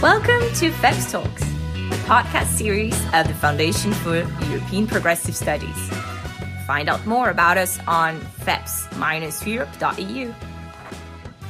Welcome to FEPS Talks, a podcast series of the Foundation for European Progressive Studies. Find out more about us on feps-europe.eu.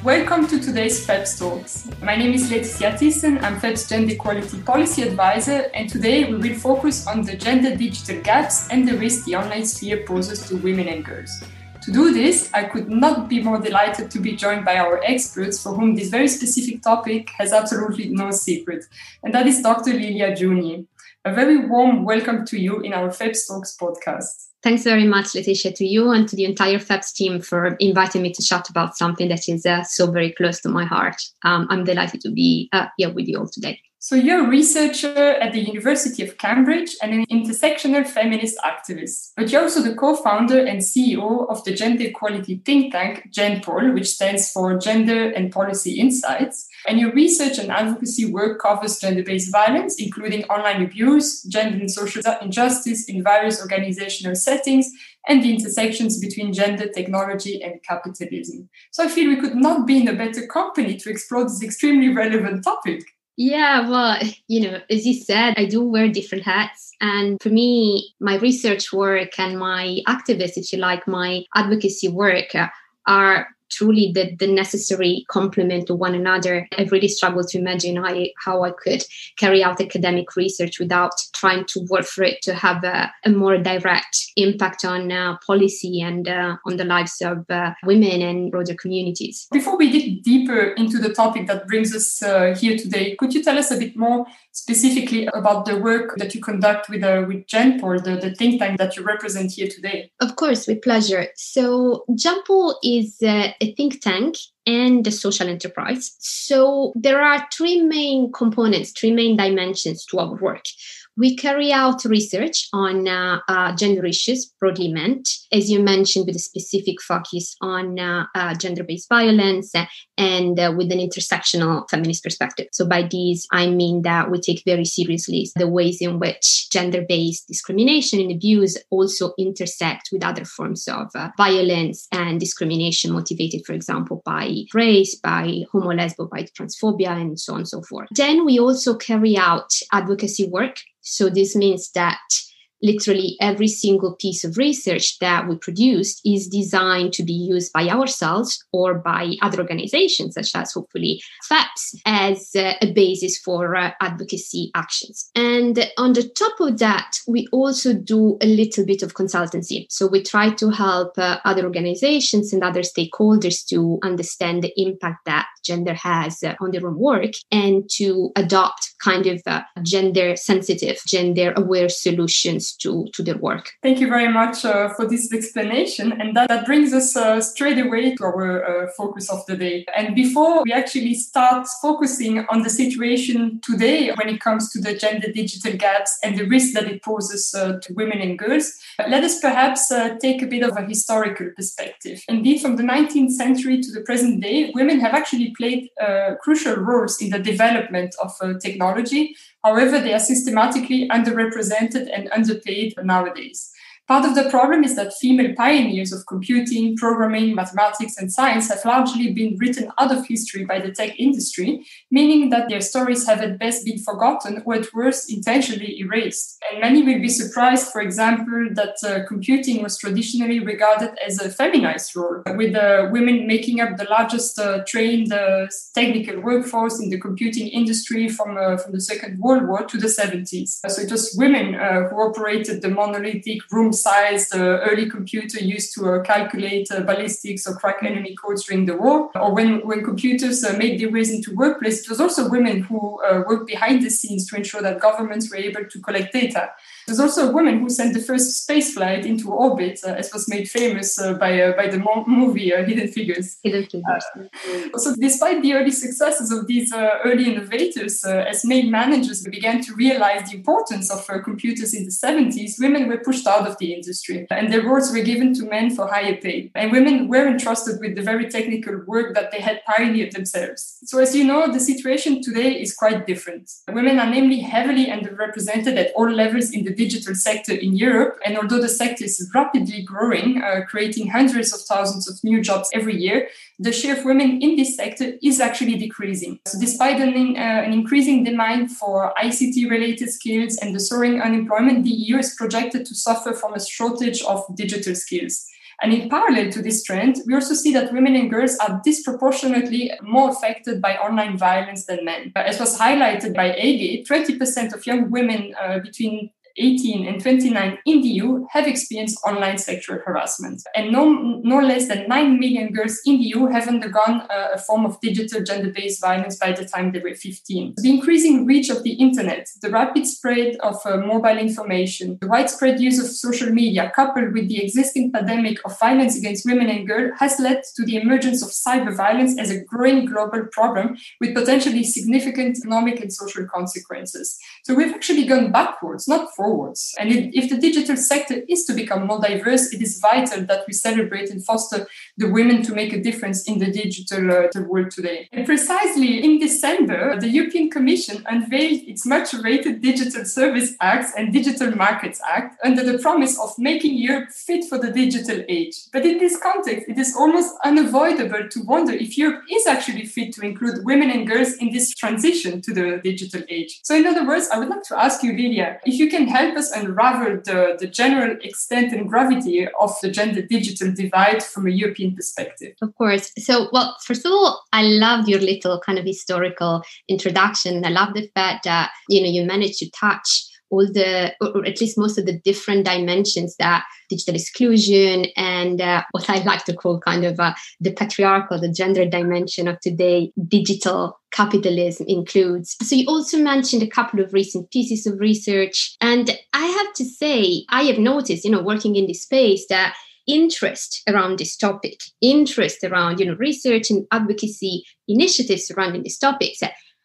Welcome to today's FEPS Talks. My name is Laetitia Thyssen, I'm FEPS Gender Equality Policy Advisor, and today we will focus on the gender digital gaps and the risk the online sphere poses to women and girls. To do this, I could not be more delighted to be joined by our experts for whom this very specific topic has absolutely no secret, and that is Dr. Lilia Giugni. A very warm welcome to you in our FEPS Talks podcast. Thanks very much, Laetitia, to you and to the entire FEPS team for inviting me to chat about something that is uh, so very close to my heart. Um, I'm delighted to be uh, here with you all today. So, you're a researcher at the University of Cambridge and an intersectional feminist activist, but you're also the co founder and CEO of the gender equality think tank GenPol, which stands for Gender and Policy Insights. And your research and advocacy work covers gender based violence, including online abuse, gender and social injustice in various organizational settings, and the intersections between gender, technology, and capitalism. So, I feel we could not be in a better company to explore this extremely relevant topic. Yeah, well, you know, as you said, I do wear different hats. And for me, my research work and my activist, if you like, my advocacy work uh, are truly the, the necessary complement to one another. I've really struggled to imagine how I, how I could carry out academic research without trying to work for it to have a, a more direct impact on uh, policy and uh, on the lives of uh, women and broader communities. Before we dig deeper into the topic that brings us uh, here today, could you tell us a bit more specifically about the work that you conduct with, uh, with GenPol, the, the think tank that you represent here today? Of course, with pleasure. So, GenPol is uh, a think tank and a social enterprise. So there are three main components, three main dimensions to our work. We carry out research on uh, uh, gender issues, broadly meant, as you mentioned, with a specific focus on uh, uh gender based violence and uh, with an intersectional feminist perspective. So, by these, I mean that we take very seriously the ways in which gender based discrimination and abuse also intersect with other forms of uh, violence and discrimination motivated, for example, by race, by homo lesbo, by transphobia, and so on and so forth. Then we also carry out advocacy work so this means that literally every single piece of research that we produced is designed to be used by ourselves or by other organizations such as hopefully FEPS as a basis for uh, advocacy actions. And on the top of that we also do a little bit of consultancy. So we try to help uh, other organizations and other stakeholders to understand the impact that gender has uh, on their own work and to adopt kind of gender sensitive gender aware solutions to, to their work. Thank you very much uh, for this explanation. And that, that brings us uh, straight away to our uh, focus of the day. And before we actually start focusing on the situation today when it comes to the gender digital gaps and the risk that it poses uh, to women and girls, let us perhaps uh, take a bit of a historical perspective. Indeed, from the 19th century to the present day, women have actually played uh, crucial roles in the development of technology However, they are systematically underrepresented and underpaid nowadays. Part of the problem is that female pioneers of computing, programming, mathematics, and science have largely been written out of history by the tech industry, meaning that their stories have at best been forgotten or at worst intentionally erased. And many will be surprised, for example, that uh, computing was traditionally regarded as a feminized role, with uh, women making up the largest uh, trained uh, technical workforce in the computing industry from, uh, from the Second World War to the 70s. So it was women uh, who operated the monolithic room sized uh, early computer used to uh, calculate uh, ballistics or crack enemy codes during the war. Or when, when computers made their ways into workplace, it was also women who worked behind the scenes to ensure that governments were able to collect data. There's also a woman who sent the first space flight into orbit, uh, as was made famous uh, by uh, by the mo- movie Hidden Figures. Hidden Figures. so, despite the early successes of these early innovators, as main managers began to realize the importance of computers in the 70s, women were pushed out of the industry. And their roles were given to men for higher pay. And women were entrusted with the very technical work that they had pioneered themselves. So, as you know, the situation today is quite different. Women are namely heavily underrepresented at all levels in the digital sector in Europe. And although the sector is rapidly growing, uh, creating hundreds of thousands of new jobs every year, the share of women in this sector is actually decreasing. So, despite an, uh, an increasing demand for ICT related skills and the soaring unemployment, the EU is projected to suffer from a shortage of digital skills. And in parallel to this trend, we also see that women and girls are disproportionately more affected by online violence than men. As was highlighted by EIGE, 20% of young women uh, between 18 and 29 in the EU have experienced online sexual harassment. And no, no less than 9 million girls in the EU have undergone uh, a form of digital gender based violence by the time they were 15. The increasing reach of the internet, the rapid spread of uh, mobile information, the widespread use of social media, coupled with the existing pandemic of violence against women and girls, has led to the emergence of cyber violence as a growing global problem with potentially significant economic and social consequences. So we've actually gone backwards, not forwards forwards. And it, if the digital sector is to become more diverse, it is vital that we celebrate and foster the women to make a difference in the digital uh, world today. And precisely in December, the European Commission unveiled its much awaited Digital Service Act and Digital Markets Act under the promise of making Europe fit for the digital age. But in this context, it is almost unavoidable to wonder if Europe is actually fit to include women and girls in this transition to the digital age. So, in other words, I would like to ask you, Lilia, if you can help us unravel the, the general extent and gravity of the gender digital divide from a European perspective. Of course. So, well, first of all, I love your little kind of historical introduction. I love the fact that, you know, you managed to touch all the, or at least most of the different dimensions that digital exclusion and uh, what I like to call kind of uh, the patriarchal, the gender dimension of today, digital capitalism includes. So you also mentioned a couple of recent pieces of research. And I have to say, I have noticed, you know, working in this space that interest around this topic, interest around, you know, research and advocacy initiatives surrounding these topics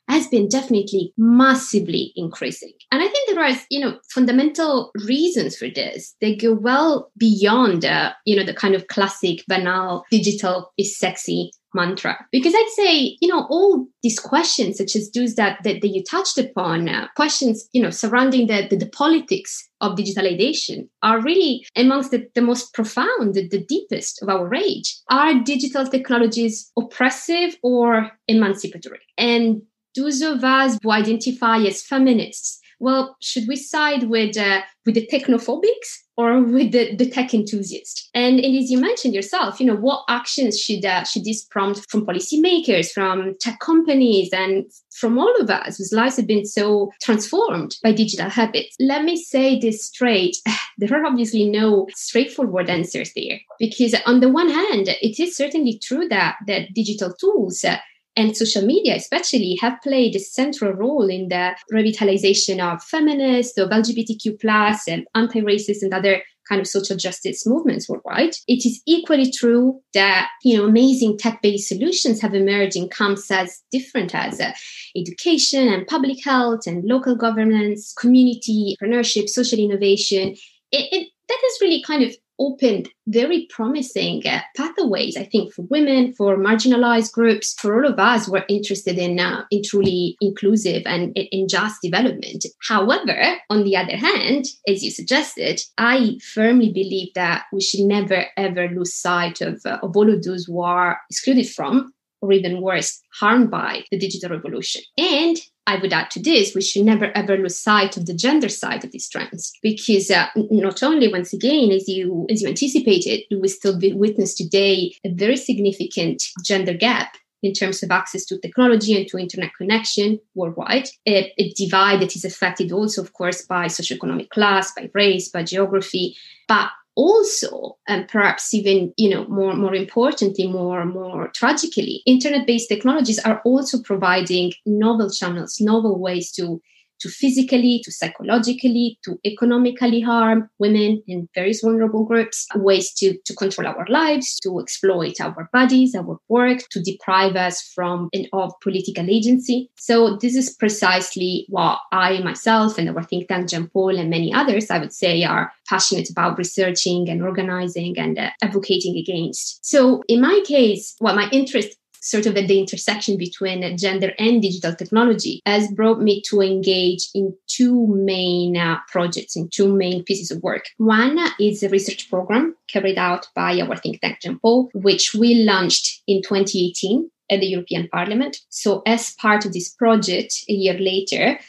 has been definitely massively increasing. And I think there are, you know, fundamental reasons for this. They go well beyond, uh, you know, the kind of classic, banal, digital is sexy mantra. Because I'd say, you know, all these questions, such as those that, that, that you touched upon, uh, questions, you know, surrounding the, the, the, politics of digitalization are really amongst the, the most profound, the, the deepest of our age. Are digital technologies oppressive or emancipatory? And those of us who identify as feminists, well, should we side with uh, with the technophobics or with the, the tech enthusiast? And, and as you mentioned yourself, you know, what actions should uh, should this prompt from policymakers, from tech companies, and from all of us whose lives have been so transformed by digital habits? Let me say this straight: there are obviously no straightforward answers there, because on the one hand, it is certainly true that that digital tools. Uh, and social media especially have played a central role in the revitalization of feminists, of LGBTQ plus and anti-racist and other kind of social justice movements worldwide. It is equally true that you know amazing tech-based solutions have emerged in camps as different as uh, education and public health and local governance, community entrepreneurship, social innovation. It, it, that has really kind of opened very promising uh, pathways, I think, for women, for marginalized groups, for all of us who are interested in, uh, in truly inclusive and in just development. However, on the other hand, as you suggested, I firmly believe that we should never ever lose sight of, uh, of all of those who are excluded from or even worse, harmed by the digital revolution. And I would add to this, we should never ever lose sight of the gender side of these trends, because uh, not only, once again, as you as you anticipated, we still witness today a very significant gender gap in terms of access to technology and to internet connection worldwide. A, a divide that is affected also, of course, by socioeconomic class, by race, by geography, but also and perhaps even you know more more importantly more more tragically internet based technologies are also providing novel channels novel ways to to physically, to psychologically, to economically harm women in various vulnerable groups, ways to, to control our lives, to exploit our bodies, our work, to deprive us from and of political agency. So this is precisely what I myself and our think tank GenPol and many others, I would say, are passionate about researching and organizing and uh, advocating against. So in my case, what my interest sort of at the intersection between gender and digital technology has brought me to engage in two main uh, projects, in two main pieces of work. One is a research program carried out by our think tank Paul, which we launched in 2018 at the European Parliament. So, as part of this project, a year later,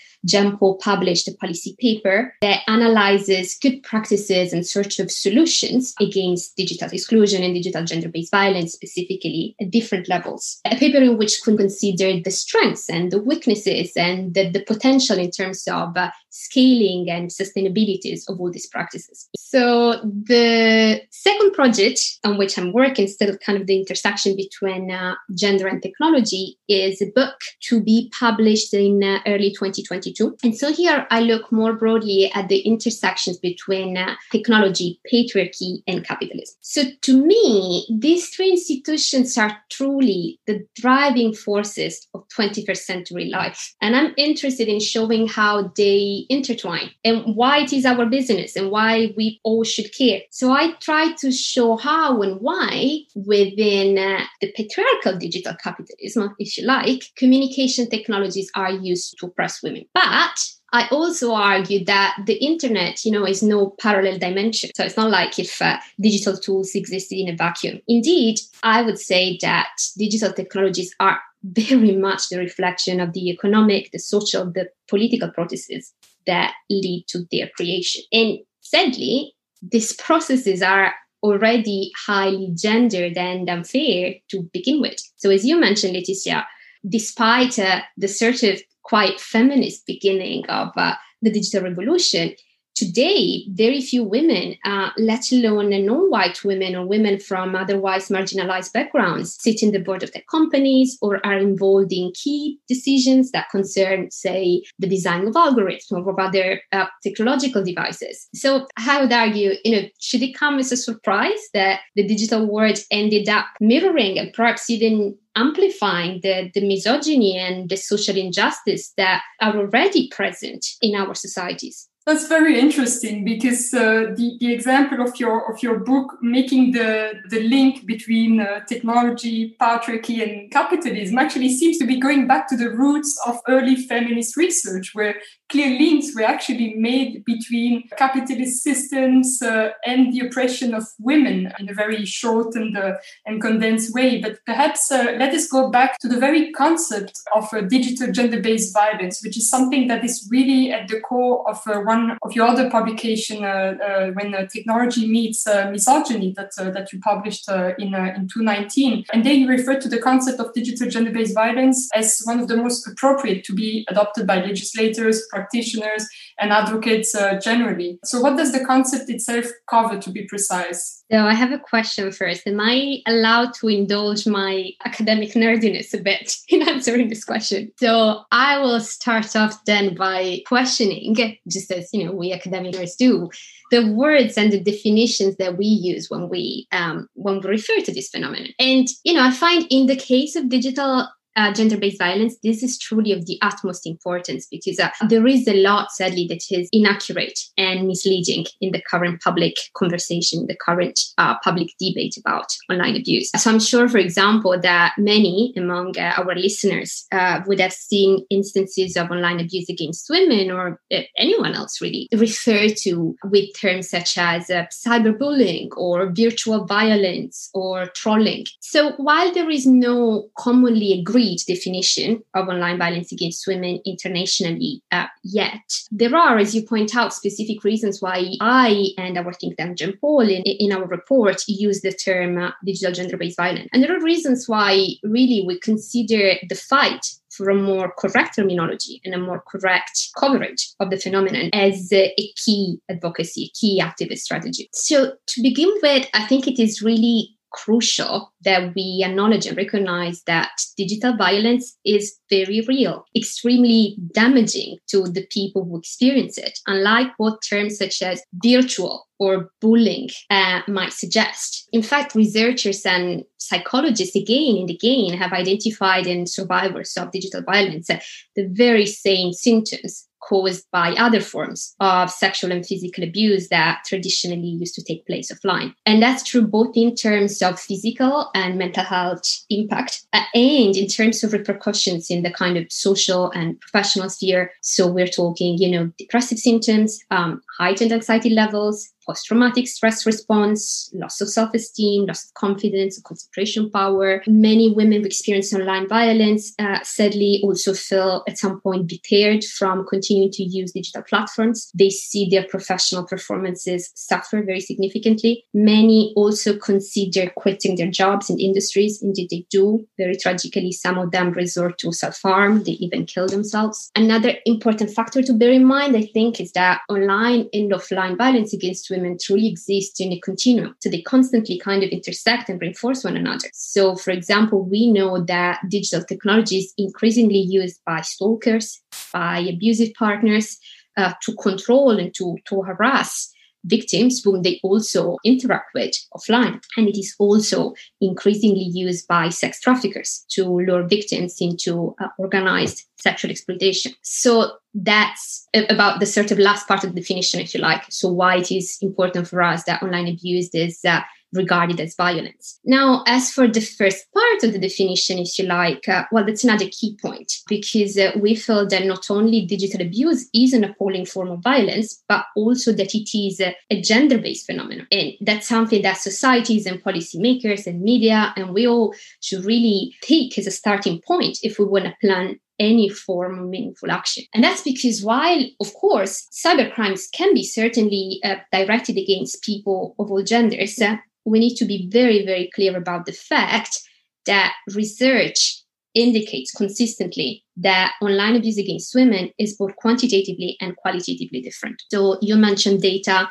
Paul published a policy paper that analyzes good practices and search of solutions against digital exclusion and digital gender based violence, specifically at different levels. A paper in which could considered the strengths and the weaknesses and the, the potential in terms of uh, scaling and sustainabilities of all these practices. So the second project on which I'm working, still kind of the intersection between uh, gender and technology, is a book to be published in uh, early 2022. And so here I look more broadly at the intersections between uh, technology, patriarchy, and capitalism. So to me, these three institutions are truly the driving forces of 21st century life. And I'm interested in showing how they intertwine and why it is our business and why we all should care. So I try to show how and why within uh, the patriarchal digital capitalism, if you like, communication technologies are used to oppress women. But I also argue that the internet, you know, is no parallel dimension. So it's not like if uh, digital tools existed in a vacuum. Indeed, I would say that digital technologies are very much the reflection of the economic, the social, the political processes that lead to their creation. And sadly, these processes are already highly gendered and unfair to begin with. So, as you mentioned, Laetitia, despite uh, the sort of quite feminist beginning of uh, the digital revolution, today, very few women, uh, let alone non-white women or women from otherwise marginalized backgrounds, sit in the board of tech companies or are involved in key decisions that concern, say, the design of algorithms or of other uh, technological devices. So I would argue, you know, should it come as a surprise that the digital world ended up mirroring and perhaps even amplifying the, the misogyny and the social injustice that are already present in our societies? That's very interesting because uh, the, the example of your of your book making the, the link between uh, technology, patriarchy, and capitalism actually seems to be going back to the roots of early feminist research, where clear links were actually made between capitalist systems uh, and the oppression of women in a very short and, uh, and condensed way. But perhaps uh, let us go back to the very concept of uh, digital gender based violence, which is something that is really at the core of uh, one of your other publication, uh, uh when uh, technology meets uh, misogyny, that, that you published in, in 2019. And there you refer to the concept of digital gender based violence as one of the most appropriate to be adopted by legislators practitioners and advocates uh, generally. So, what does the concept itself cover, to be precise? So, I have a question first. Am I allowed to indulge my academic nerdiness a bit in answering this question? So, I will start off then by questioning, just as you know, we academics do, the words and the definitions that we use when we um, when we refer to this phenomenon. And you know, I find in the case of digital uh, gender based violence, this is truly of the utmost importance because uh, there is a lot, sadly, that is inaccurate and misleading in the current public conversation, the current uh, public debate about online abuse. So I'm sure, for example, that many among uh, our listeners uh, would have seen instances of online abuse against women or uh, anyone else really referred to with terms such as cyberbullying or virtual violence or trolling. So while there is no commonly agreed agreed definition of online violence against women internationally uh, yet. There are, as you point out, specific reasons why I and our think tank GenPol in, in our report use the term uh, digital gender based violence. And there are reasons why really we consider the fight for a more correct terminology and a more correct coverage of the phenomenon as a key advocacy, a key activist strategy. So, to begin with, I think it is really crucial that we acknowledge and recognize that digital violence is very real, extremely damaging to the people who experience it, unlike what terms such as virtual or bullying uh, might suggest. In fact, researchers and psychologists again and again have identified in survivors of digital violence uh, the very same symptoms caused by other forms of sexual and physical abuse that traditionally used to take place offline. And that's true both in terms of physical and mental health impact uh, and in terms of repercussions in the kind of social and professional sphere. So we're talking, you know, depressive symptoms, um, heightened anxiety levels, post traumatic stress response, loss of self esteem, loss of confidence, concentration power. Many women who experience online violence uh, sadly also feel at some point deterred from continuing to use digital platforms. They see their professional performances suffer very significantly. Many also consider quitting their jobs and industries. Indeed, they do. Very tragically, some of them resort to self harm, they even kill themselves. Another important factor to bear in mind, I think, is that online and offline violence against women truly exist in a continuum. So they constantly kind of intersect and reinforce one another. So, for example, we know that digital technology is increasingly used by stalkers, by abusive partners uh, to control and to, to harass victims whom they also interact with offline. And it is also increasingly used by sex traffickers to lure victims into uh, organized sexual exploitation. So that's about the sort of last part of the definition, if you like. So why it is important for us that online abuse is uh, regarded as violence. Now, as for the first part of the definition, if you like, uh, well, that's another key point because uh, we feel that not only digital abuse is an appalling form of violence, but also that it is a, a gender based phenomenon. And that's something that societies and policymakers and media and we all should really take as a starting point if we want to plan any form of meaningful action. And that's because while, of course, cybercrimes can be certainly uh, directed against people of all genders, uh, we need to be very, very clear about the fact that research indicates consistently that online abuse against women is both quantitatively and qualitatively different. So you mentioned data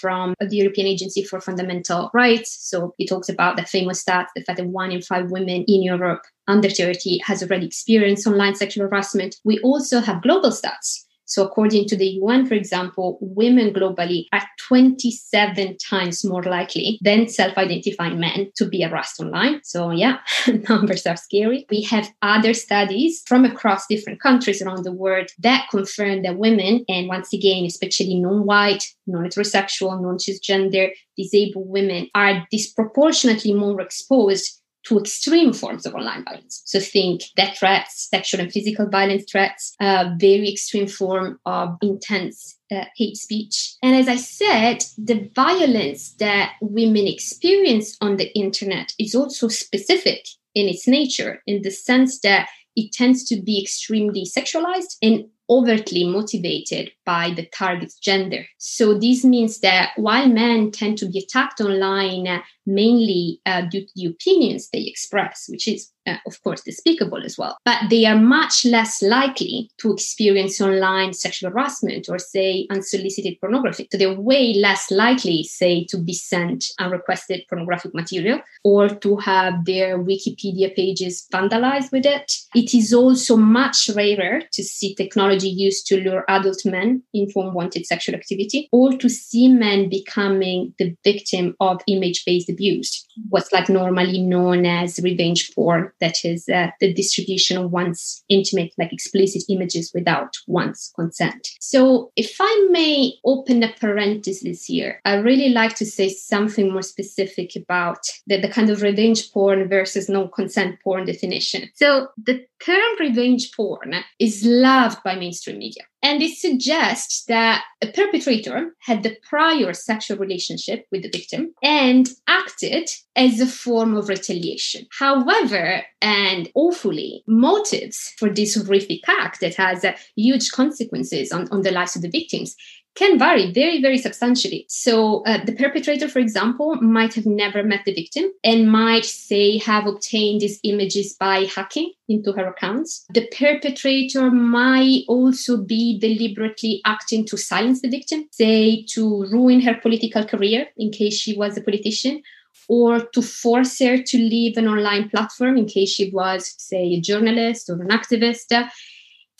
from the European Agency for Fundamental Rights. So it talks about the famous stats, the fact that one in five women in Europe under 30 has already experienced online sexual harassment. We also have global stats so, according to the UN, for example, women globally are 27 times more likely than self identifying men to be harassed online. So, yeah, numbers are scary. We have other studies from across different countries around the world that confirm that women, and once again, especially non white, non heterosexual, non cisgender, disabled women, are disproportionately more exposed to extreme forms of online violence. So think death threats, sexual and physical violence threats, a very extreme form of intense uh, hate speech. And as I said, the violence that women experience on the internet is also specific in its nature, in the sense that it tends to be extremely sexualized and overtly motivated by the target's gender. So this means that while men tend to be attacked online uh, mainly uh, due to the opinions they express, which is uh, of course despicable as well, but they are much less likely to experience online sexual harassment or say unsolicited pornography. So they're way less likely, say, to be sent unrequested pornographic material or to have their Wikipedia pages vandalized with it. It is also much rarer to see technology used to lure adult men into wanted sexual activity or to see men becoming the victim of image based abuse, what's like normally known as revenge porn, that is uh, the distribution of one's intimate, like explicit images without one's consent. So, if I may open a parenthesis here, I really like to say something more specific about the, the kind of revenge porn versus non consent porn definition. So, the term revenge porn is loved by mainstream media. And it suggests that a perpetrator had the prior sexual relationship with the victim and acted as a form of retaliation. However, and awfully, motives for this horrific act that has uh, huge consequences on, on the lives of the victims can vary very, very substantially. So, uh, the perpetrator, for example, might have never met the victim and might, say, have obtained these images by hacking into her accounts. The perpetrator might also be deliberately acting to silence the victim, say, to ruin her political career in case she was a politician or to force her to leave an online platform in case she was, say, a journalist or an activist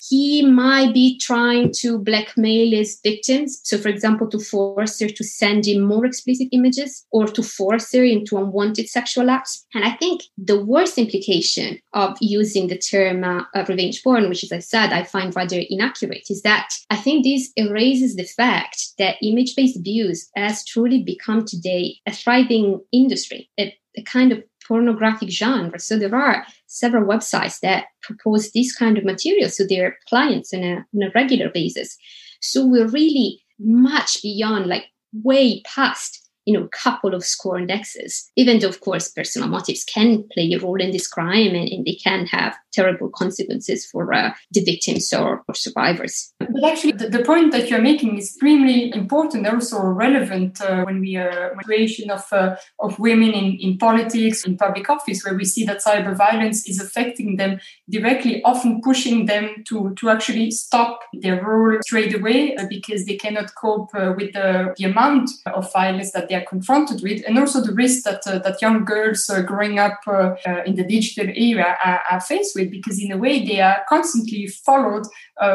he might be trying to blackmail his victims. So, for example, to force her to send him more explicit images or to force her into unwanted sexual acts. And I think the worst implication of using the term uh, revenge porn, which, as I said, I find rather inaccurate, is that I think this erases the fact that image based abuse has truly become today a thriving industry, a, a kind of pornographic genre. So there are several websites that propose this kind of material to their clients on a, on a regular basis. So we're really much beyond, like way past you know, couple of score indexes, even though, of course, personal motives can play a role in this crime and, and they can have terrible consequences for uh, the victims or, or, survivors. But actually, the, the, point that you're making is extremely important, and also relevant uh, when we are uh, of, uh, of women in, in politics, in public office, where we see that cyber violence is affecting them directly, often pushing them to, to actually stop their role straight away uh, because they cannot cope uh, with the, the amount of violence that they are confronted with, and also the risk that uh, that young girls uh, growing up uh, uh, in the digital era are, are, faced with, because in a way they are constantly followed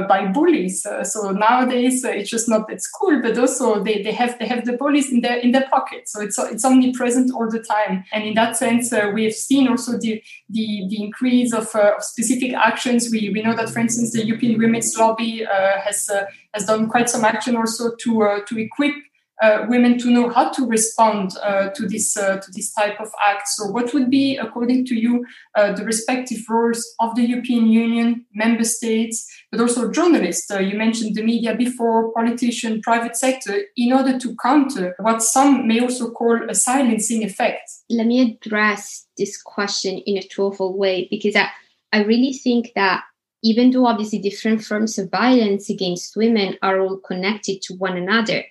by bullies. so nowadays it's just not at school, but also they, they have they have the bullies in their in their pocket. So it's it's omnipresent all the time, and in that sense we have seen also the the, the increase of, of specific actions. We we know that, for instance, the European Women's Lobby has has done quite some action also to to equip uh, women to know how to respond uh, to this uh, to this type of act. So, what would be, according to you, uh, the respective roles of the European Union, member states, but also journalists? Uh, you mentioned the media before, politician, private sector, in order to counter what some may also call a silencing effect. Let me address this question in a twofold way because I, I really think that even though obviously different forms of violence against women are all connected to one another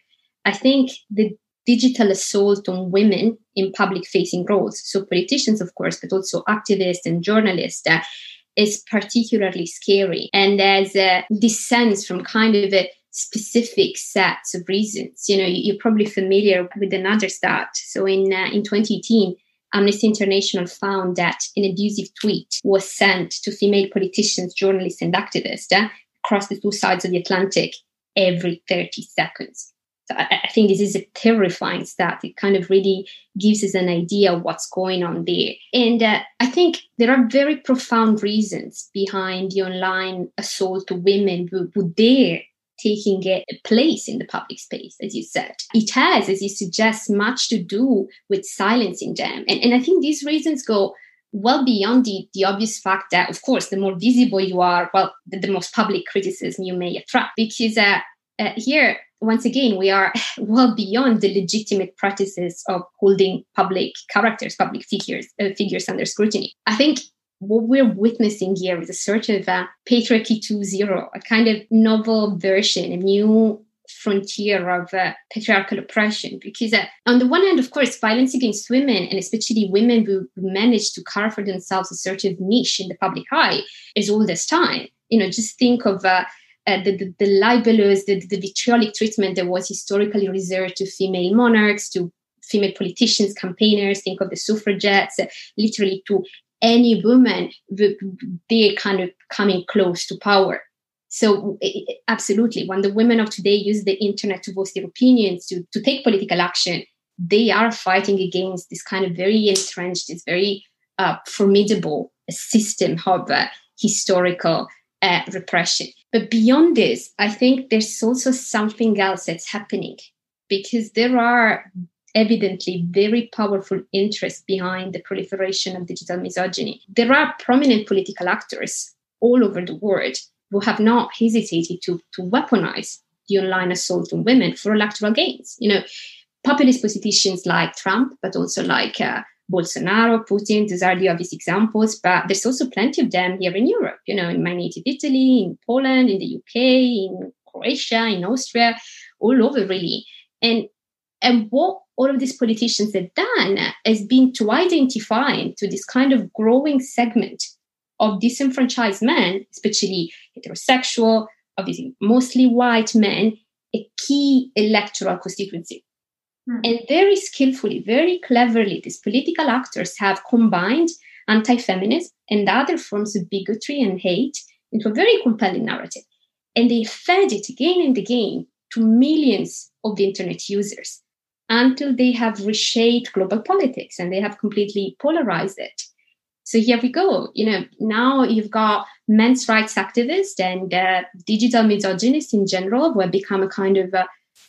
I think the digital assault on women in public facing roles, so politicians, of course, but also activists and journalists, uh, is particularly scary. And there's uh, sense from kind of a specific sets of reasons. You know, you're probably familiar with another stat. So in, uh, in 2018, Amnesty International found that an abusive tweet was sent to female politicians, journalists, and activists uh, across the two sides of the Atlantic every 30 seconds. So I, I, think this is a terrifying stat. It kind of really gives us an idea of what's going on there. And uh, I think there are very profound reasons behind the online assault to women who, who dare taking a place in the public space, as you said. It has, as you suggest, much to do with silencing them. And, and I think these reasons go well beyond the, the obvious fact that, of course, the more visible you are, well, the, the most public criticism you may attract. Because uh, uh, here, once again, we are well beyond the legitimate practices of holding public characters, public figures, uh, figures under scrutiny. I think what we're witnessing here is a sort of a patriarchy 2.0, a kind of novel version, a new frontier of uh, patriarchal oppression. Because uh, on the one hand, of course, violence against women, and especially women who manage to carve for themselves a sort of niche in the public eye, is all this time. You know, just think of uh, uh, the, the, the, libelous, the, the vitriolic treatment that was historically reserved to female monarchs, to female politicians, campaigners, think of the suffragettes, literally to any woman, they're kind of coming close to power. So, absolutely, when the women of today use the internet to voice their opinions, to, to take political action, they are fighting against this kind of very entrenched, this very uh, formidable system of uh, historical uh, repression. But beyond this, I think there's also something else that's happening because there are evidently very powerful interests behind the proliferation of digital misogyny. There are prominent political actors all over the world who have not hesitated to, to weaponize the online assault on women for electoral gains. You know, populist politicians like Trump, but also like uh, Bolsonaro, Putin, these are the obvious examples, but there's also plenty of them here in Europe, you know, in my native Italy, in Poland, in the UK, in Croatia, in Austria, all over really. And and what all of these politicians have done has been to identify to this kind of growing segment of disenfranchised men, especially heterosexual, obviously mostly white men, a key electoral constituency Mm. And very skillfully, very cleverly, these political actors have combined anti feminism and other forms of bigotry and hate into a very compelling narrative. And they fed it again and again to millions of the internet users until they have reshaped global politics and they have completely polarized it. So here we go. You know, now you've got men's rights activists and uh, digital misogynists in general who have become a kind of a,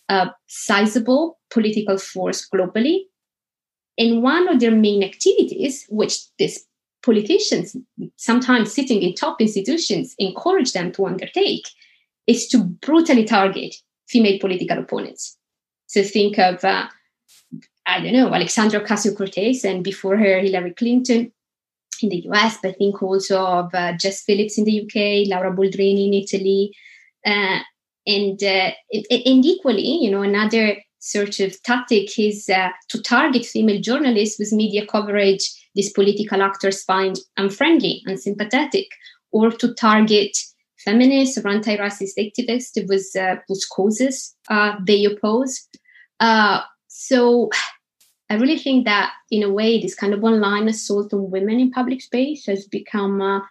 a sizable political force globally. And one of their main activities, which these politicians, sometimes sitting in top institutions, encourage them to undertake, is to brutally target female political opponents. So think of, uh, I don't know, Alexandra Ocasio Cortez and before her, Hillary Clinton in the US, but think also of uh, Jess Phillips in the UK, Laura Boldrini in Italy. Uh, and, uh, and equally, you know, another sort of tactic is uh, to target female journalists with media coverage these political actors find unfriendly, unsympathetic, or to target feminists or anti-racist activists with uh, whose causes uh, they oppose. Uh, so I really think that in a way, this kind of online assault on women in public space has become uh,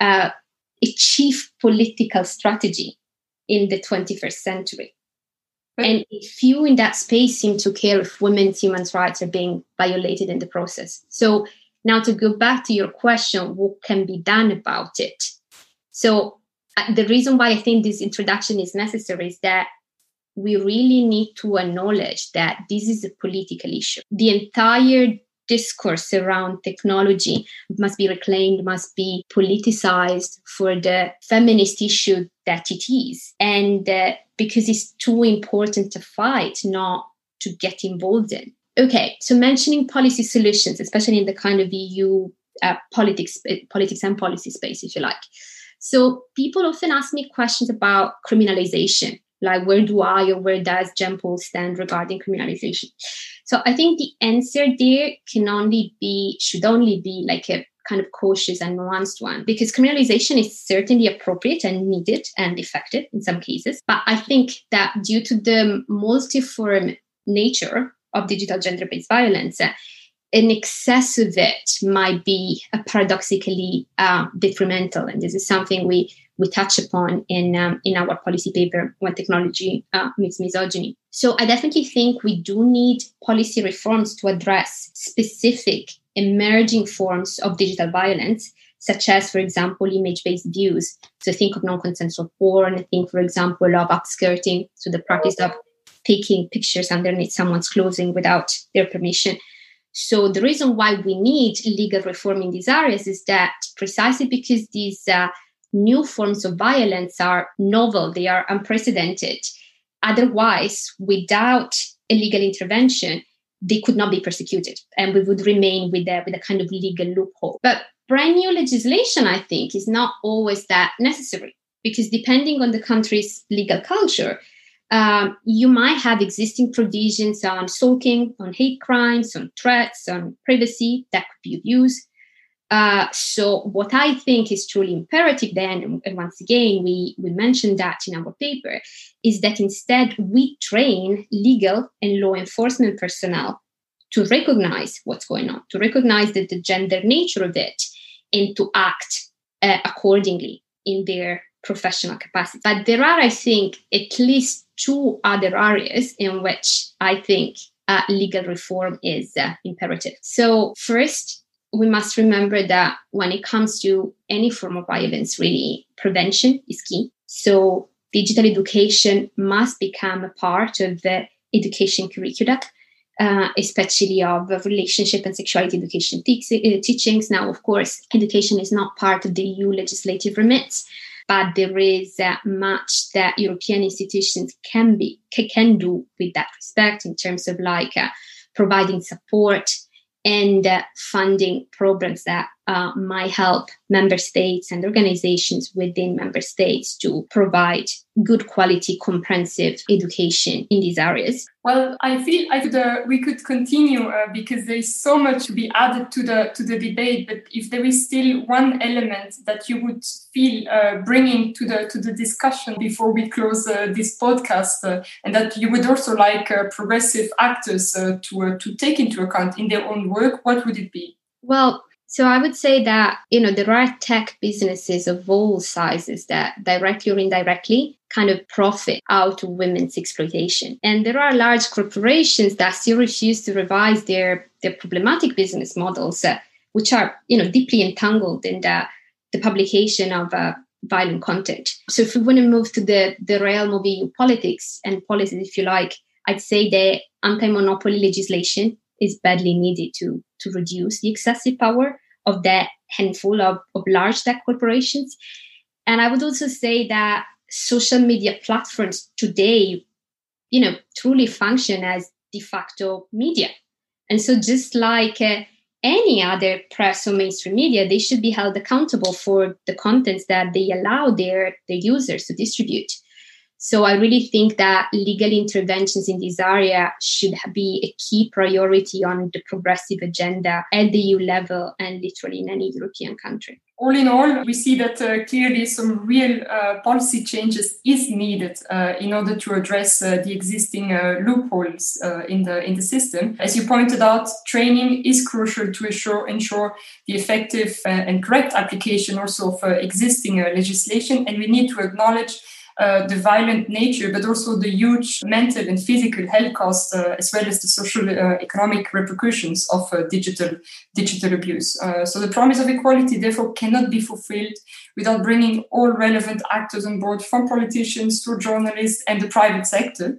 uh, a chief political strategy in the 21st century. And few in that space seem to care if women's human rights are being violated in the process. So now to go back to your question, what can be done about it? So uh, the reason why I think this introduction is necessary is that we really need to acknowledge that this is a political issue. The entire discourse around technology must be reclaimed, must be politicized for the feminist issue that it is. And uh, because it's too important to fight, not to get involved in. Okay, so mentioning policy solutions, especially in the kind of EU uh, politics, uh, politics and policy space, if you like. So people often ask me questions about criminalization like where do i or where does GenPol stand regarding criminalization? So i think the answer there can only be should only be like a kind of cautious and nuanced one because criminalization is certainly appropriate and needed and effective in some cases. But i think that due to the multiform nature of digital gender-based violence an excess of it might be paradoxically uh, detrimental and this is something we we touch upon in um, in our policy paper when technology uh, meets misogyny. So I definitely think we do need policy reforms to address specific emerging forms of digital violence, such as, for example, image-based abuse. So think of non-consensual porn. Think, for example, of upskirting, so the practice of taking pictures underneath someone's clothing without their permission. So the reason why we need legal reform in these areas is that precisely because these uh, new forms of violence are novel, they are unprecedented. Otherwise, without a legal intervention, they could not be persecuted and we would remain with a, with a kind of legal loophole. But brand new legislation, I think, is not always that necessary because depending on the country's legal culture, um, you might have existing provisions on stalking, on hate crimes, on threats, on privacy that could be abused. Uh, so what I think is truly imperative then, and once again, we, we mentioned that in our paper, is that instead we train legal and law enforcement personnel to recognize what's going on, to recognize the, the gender nature of it, and to act uh, accordingly in their professional capacity. But there are, I think, at least two other areas in which I think uh, legal reform is uh, imperative. So, first, we must remember that when it comes to any form of violence, really, prevention is key. So, digital education must become a part of the education curricula, uh, especially of relationship and sexuality education te- uh, teachings. Now, of course, education is not part of the EU legislative remits, but there is uh, much that European institutions can be can do with that respect in terms of like uh, providing support and uh, funding programs that uh, might help member states and organizations within member states to provide good quality comprehensive education in these areas. Well i feel I could, uh, we could continue uh, because there is so much to be added to the to the debate but if there is still one element that you would feel uh, bringing to the to the discussion before we close uh, this podcast uh, and that you would also like progressive actors to to take into account in their own work what would it be? Well so I would say that, you know, there are tech businesses of all sizes that directly or indirectly kind of profit out of women's exploitation. And there are large corporations that still refuse to revise their, their problematic business models, uh, which are, you know, deeply entangled in the, the publication of uh, violent content. So if we want to move to the, the realm of EU politics and policies, if you like, I'd say the anti-monopoly legislation is badly needed to, to reduce the excessive power of that handful of, of large tech corporations. And I would also say that social media platforms today, you know, truly function as de facto media. And so just like uh, any other press or mainstream media, they should be held accountable for the contents that they allow their, their users to distribute. So I really think that legal interventions in this area should be a key priority on the progressive agenda at the EU level and literally in any European country. All in all, we see that uh, clearly some real uh, policy changes is needed uh, in order to address uh, the existing uh, loopholes uh, in the in the system. As you pointed out, training is crucial to ensure ensure the effective and correct application also of existing legislation, and we need to acknowledge uh, the violent nature, but also the huge mental and physical health costs, uh, as well as the social uh, economic repercussions of uh, digital digital abuse. Uh, so the promise of equality, therefore, cannot be fulfilled without bringing all relevant actors on board, from politicians to journalists and the private sector.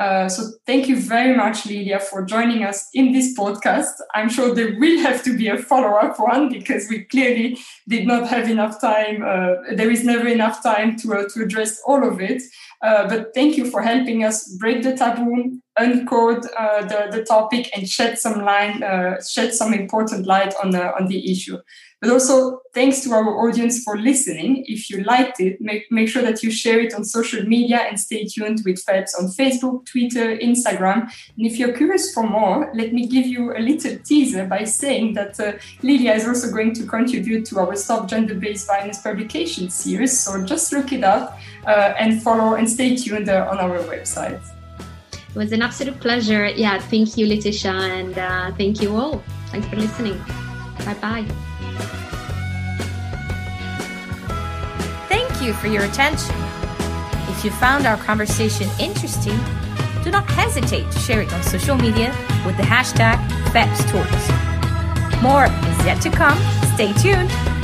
Uh, so thank you very much, Lilia, for joining us in this podcast. I'm sure there will have to be a follow-up one because we clearly did not have enough time. Uh, there is never enough time to, uh, to address all of it. Uh, but thank you for helping us break the taboo, uncode uh, the, the topic, and shed some light, shed some important light on the on the issue. But also, thanks to our audience for listening. If you liked it, make, make sure that you share it on social media and stay tuned with FEPS on Facebook, Twitter, Instagram. And if you're curious for more, let me give you a little teaser by saying that uh, Lilia is also going to contribute to our Stop Gender Based Violence publication series. So just look it up uh, and follow and stay tuned uh, on our website. It was an absolute pleasure. Yeah, thank you, Laetitia, and uh, thank you all. Thanks for listening. Bye bye. You for your attention. If you found our conversation interesting, do not hesitate to share it on social media with the hashtag FEPSTalks. More is yet to come. Stay tuned.